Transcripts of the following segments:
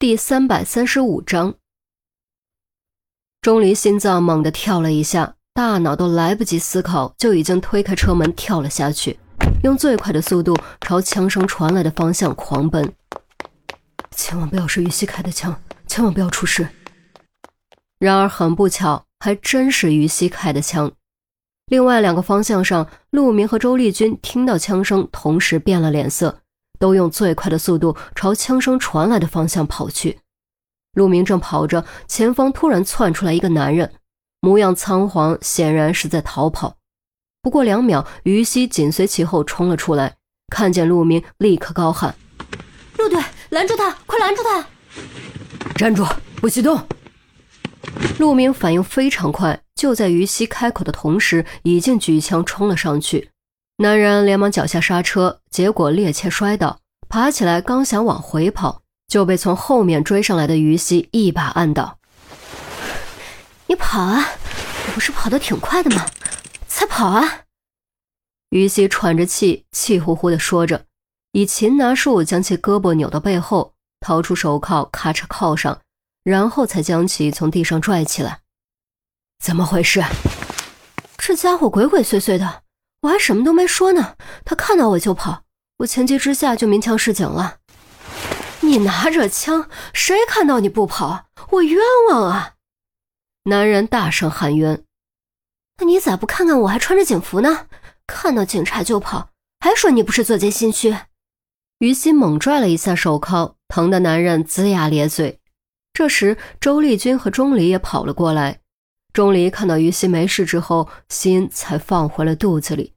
第三百三十五章，钟离心脏猛地跳了一下，大脑都来不及思考，就已经推开车门跳了下去，用最快的速度朝枪声传来的方向狂奔。千万不要是于西开的枪，千万不要出事。然而很不巧，还真是于西开的枪。另外两个方向上，陆明和周丽君听到枪声，同时变了脸色。都用最快的速度朝枪声传来的方向跑去。陆明正跑着，前方突然窜出来一个男人，模样仓皇，显然是在逃跑。不过两秒，于西紧随其后冲了出来，看见陆明，立刻高喊：“陆队，拦住他！快拦住他！”站住，不许动！陆明反应非常快，就在于西开口的同时，已经举枪冲了上去。男人连忙脚下刹车，结果趔趄摔倒，爬起来刚想往回跑，就被从后面追上来的于西一把按倒。你跑啊！我不是跑得挺快的吗？才跑啊！于西喘着气，气呼呼地说着，以擒拿术将其胳膊扭到背后，掏出手铐，咔嚓铐上，然后才将其从地上拽起来。怎么回事？这家伙鬼鬼祟祟的。我还什么都没说呢，他看到我就跑，我情急之下就鸣枪示警了。你拿着枪，谁看到你不跑？我冤枉啊！男人大声喊冤。那你咋不看看我还穿着警服呢？看到警察就跑，还说你不是做贼心虚？于心猛拽了一下手铐，疼的男人龇牙咧嘴。这时，周丽君和钟离也跑了过来。钟离看到于西没事之后，心才放回了肚子里，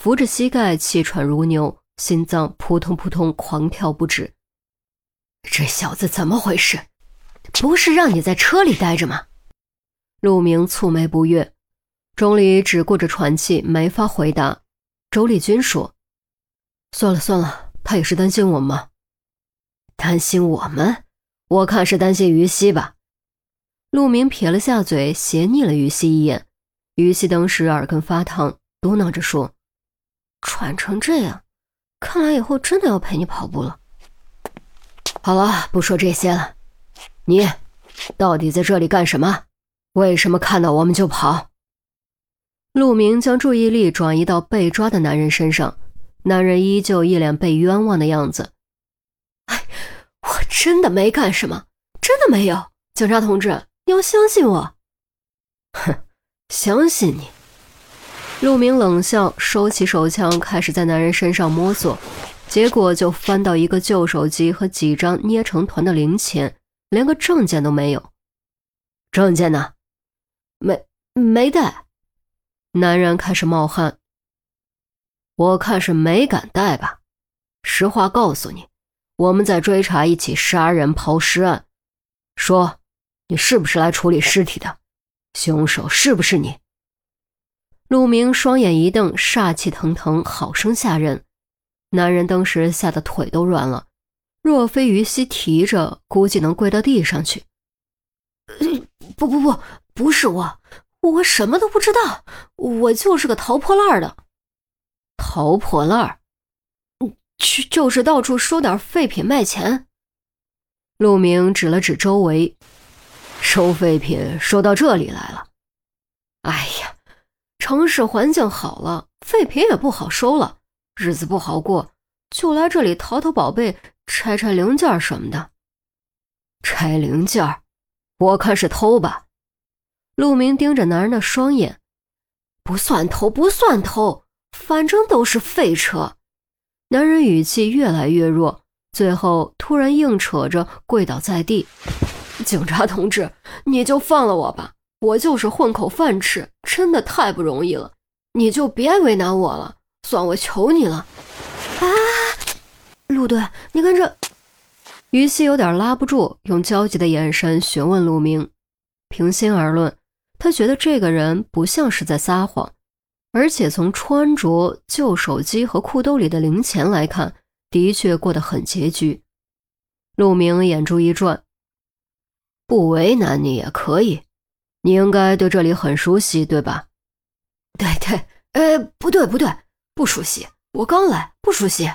扶着膝盖，气喘如牛，心脏扑通扑通狂跳不止。这小子怎么回事？不是让你在车里待着吗？陆明蹙眉不悦，钟离只顾着喘气，没法回答。周丽君说：“算了算了，他也是担心我们嘛。担心我们？我看是担心于西吧。”陆明撇了下嘴，斜睨了于西一眼。于西当时耳根发烫，嘟囔着说：“喘成这样，看来以后真的要陪你跑步了。”好了，不说这些了。你到底在这里干什么？为什么看到我们就跑？陆明将注意力转移到被抓的男人身上，男人依旧一脸被冤枉的样子。哎，我真的没干什么，真的没有，警察同志。你要相信我，哼，相信你。陆明冷笑，收起手枪，开始在男人身上摸索，结果就翻到一个旧手机和几张捏成团的零钱，连个证件都没有。证件呢？没没带。男人开始冒汗。我看是没敢带吧。实话告诉你，我们在追查一起杀人抛尸案。说。你是不是来处理尸体的？凶手是不是你？陆明双眼一瞪，煞气腾腾，好生吓人。男人当时吓得腿都软了，若非于西提着，估计能跪到地上去。不不不，不是我，我什么都不知道，我就是个淘破烂的。淘破烂？去就是到处收点废品卖钱。陆明指了指周围。收废品收到这里来了，哎呀，城市环境好了，废品也不好收了，日子不好过，就来这里淘淘宝贝，拆拆零件什么的。拆零件，我看是偷吧？陆明盯着男人的双眼，不算偷，不算偷，反正都是废车。男人语气越来越弱，最后突然硬扯着跪倒在地。警察同志，你就放了我吧，我就是混口饭吃，真的太不容易了，你就别为难我了，算我求你了。啊，陆队，你看这，于西有点拉不住，用焦急的眼神询问陆明。平心而论，他觉得这个人不像是在撒谎，而且从穿着、旧手机和裤兜里的零钱来看，的确过得很拮据。陆明眼珠一转。不为难你也可以，你应该对这里很熟悉，对吧？对对，呃，不对不对，不熟悉，我刚来，不熟悉。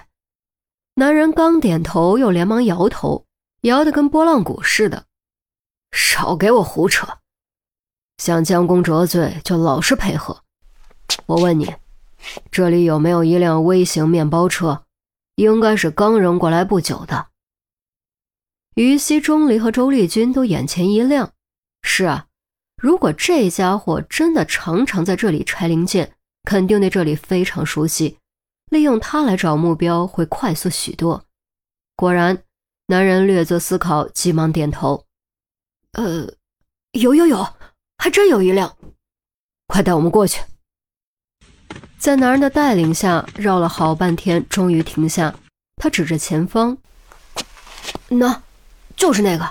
男人刚点头，又连忙摇头，摇得跟拨浪鼓似的。少给我胡扯！想将功折罪，就老实配合。我问你，这里有没有一辆微型面包车？应该是刚扔过来不久的。于西、钟离和周丽君都眼前一亮。是啊，如果这家伙真的常常在这里拆零件，肯定对这里非常熟悉。利用他来找目标会快速许多。果然，男人略作思考，急忙点头。呃，有有有，还真有一辆，快带我们过去。在男人的带领下，绕了好半天，终于停下。他指着前方，那，就是那个。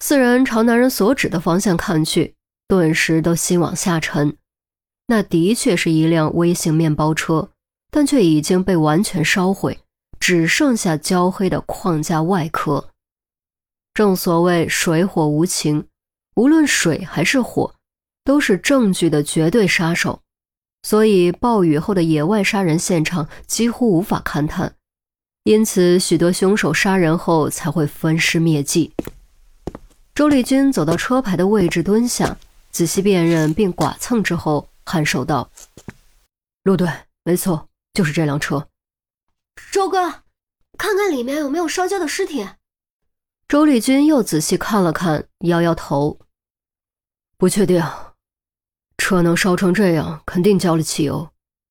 四人朝男人所指的方向看去，顿时都心往下沉。那的确是一辆微型面包车，但却已经被完全烧毁，只剩下焦黑的框架外壳。正所谓水火无情，无论水还是火，都是证据的绝对杀手。所以暴雨后的野外杀人现场几乎无法勘探，因此许多凶手杀人后才会分尸灭迹。周丽君走到车牌的位置，蹲下，仔细辨认并剐蹭之后，颔首道：“陆队，没错，就是这辆车。”周哥，看看里面有没有烧焦的尸体。周丽君又仔细看了看，摇摇头，不确定。车能烧成这样，肯定浇了汽油，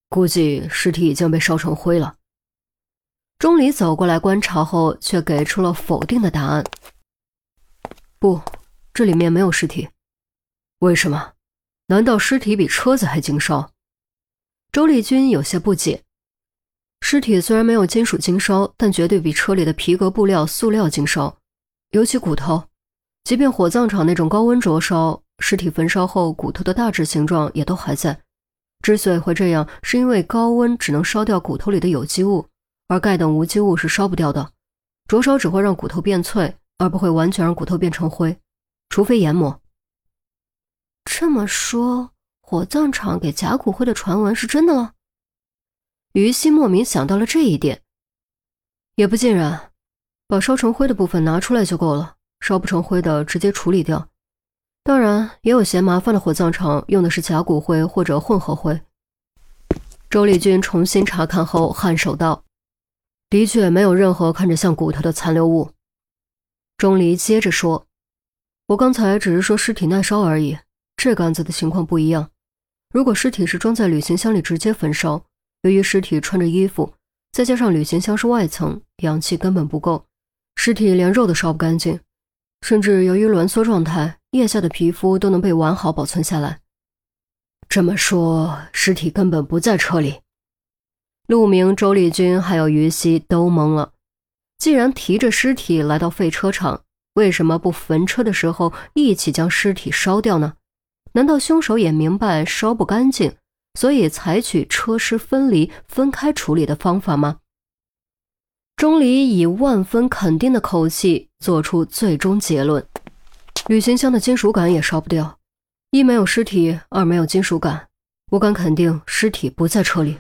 估计尸体已经被烧成灰了。钟离走过来观察后，却给出了否定的答案：“不，这里面没有尸体。为什么？难道尸体比车子还经烧？”周丽君有些不解：“尸体虽然没有金属经烧，但绝对比车里的皮革、布料、塑料经烧。”尤其骨头，即便火葬场那种高温灼烧，尸体焚烧后骨头的大致形状也都还在。之所以会这样，是因为高温只能烧掉骨头里的有机物，而钙等无机物是烧不掉的。灼烧只会让骨头变脆，而不会完全让骨头变成灰，除非研磨。这么说，火葬场给假骨灰的传闻是真的了？于西莫名想到了这一点，也不尽然。把烧成灰的部分拿出来就够了，烧不成灰的直接处理掉。当然，也有嫌麻烦的火葬场用的是假骨灰或者混合灰。周丽君重新查看后，颔首道：“的确没有任何看着像骨头的残留物。”钟离接着说：“我刚才只是说尸体耐烧而已，这个案子的情况不一样。如果尸体是装在旅行箱里直接焚烧，由于尸体穿着衣服，再加上旅行箱是外层，氧气根本不够。”尸体连肉都烧不干净，甚至由于挛缩状态，腋下的皮肤都能被完好保存下来。这么说，尸体根本不在车里。陆明、周丽君还有于西都懵了。既然提着尸体来到废车场，为什么不焚车的时候一起将尸体烧掉呢？难道凶手也明白烧不干净，所以采取车尸分离、分开处理的方法吗？钟离以万分肯定的口气做出最终结论：旅行箱的金属杆也烧不掉，一没有尸体，二没有金属杆，我敢肯定尸体不在车里。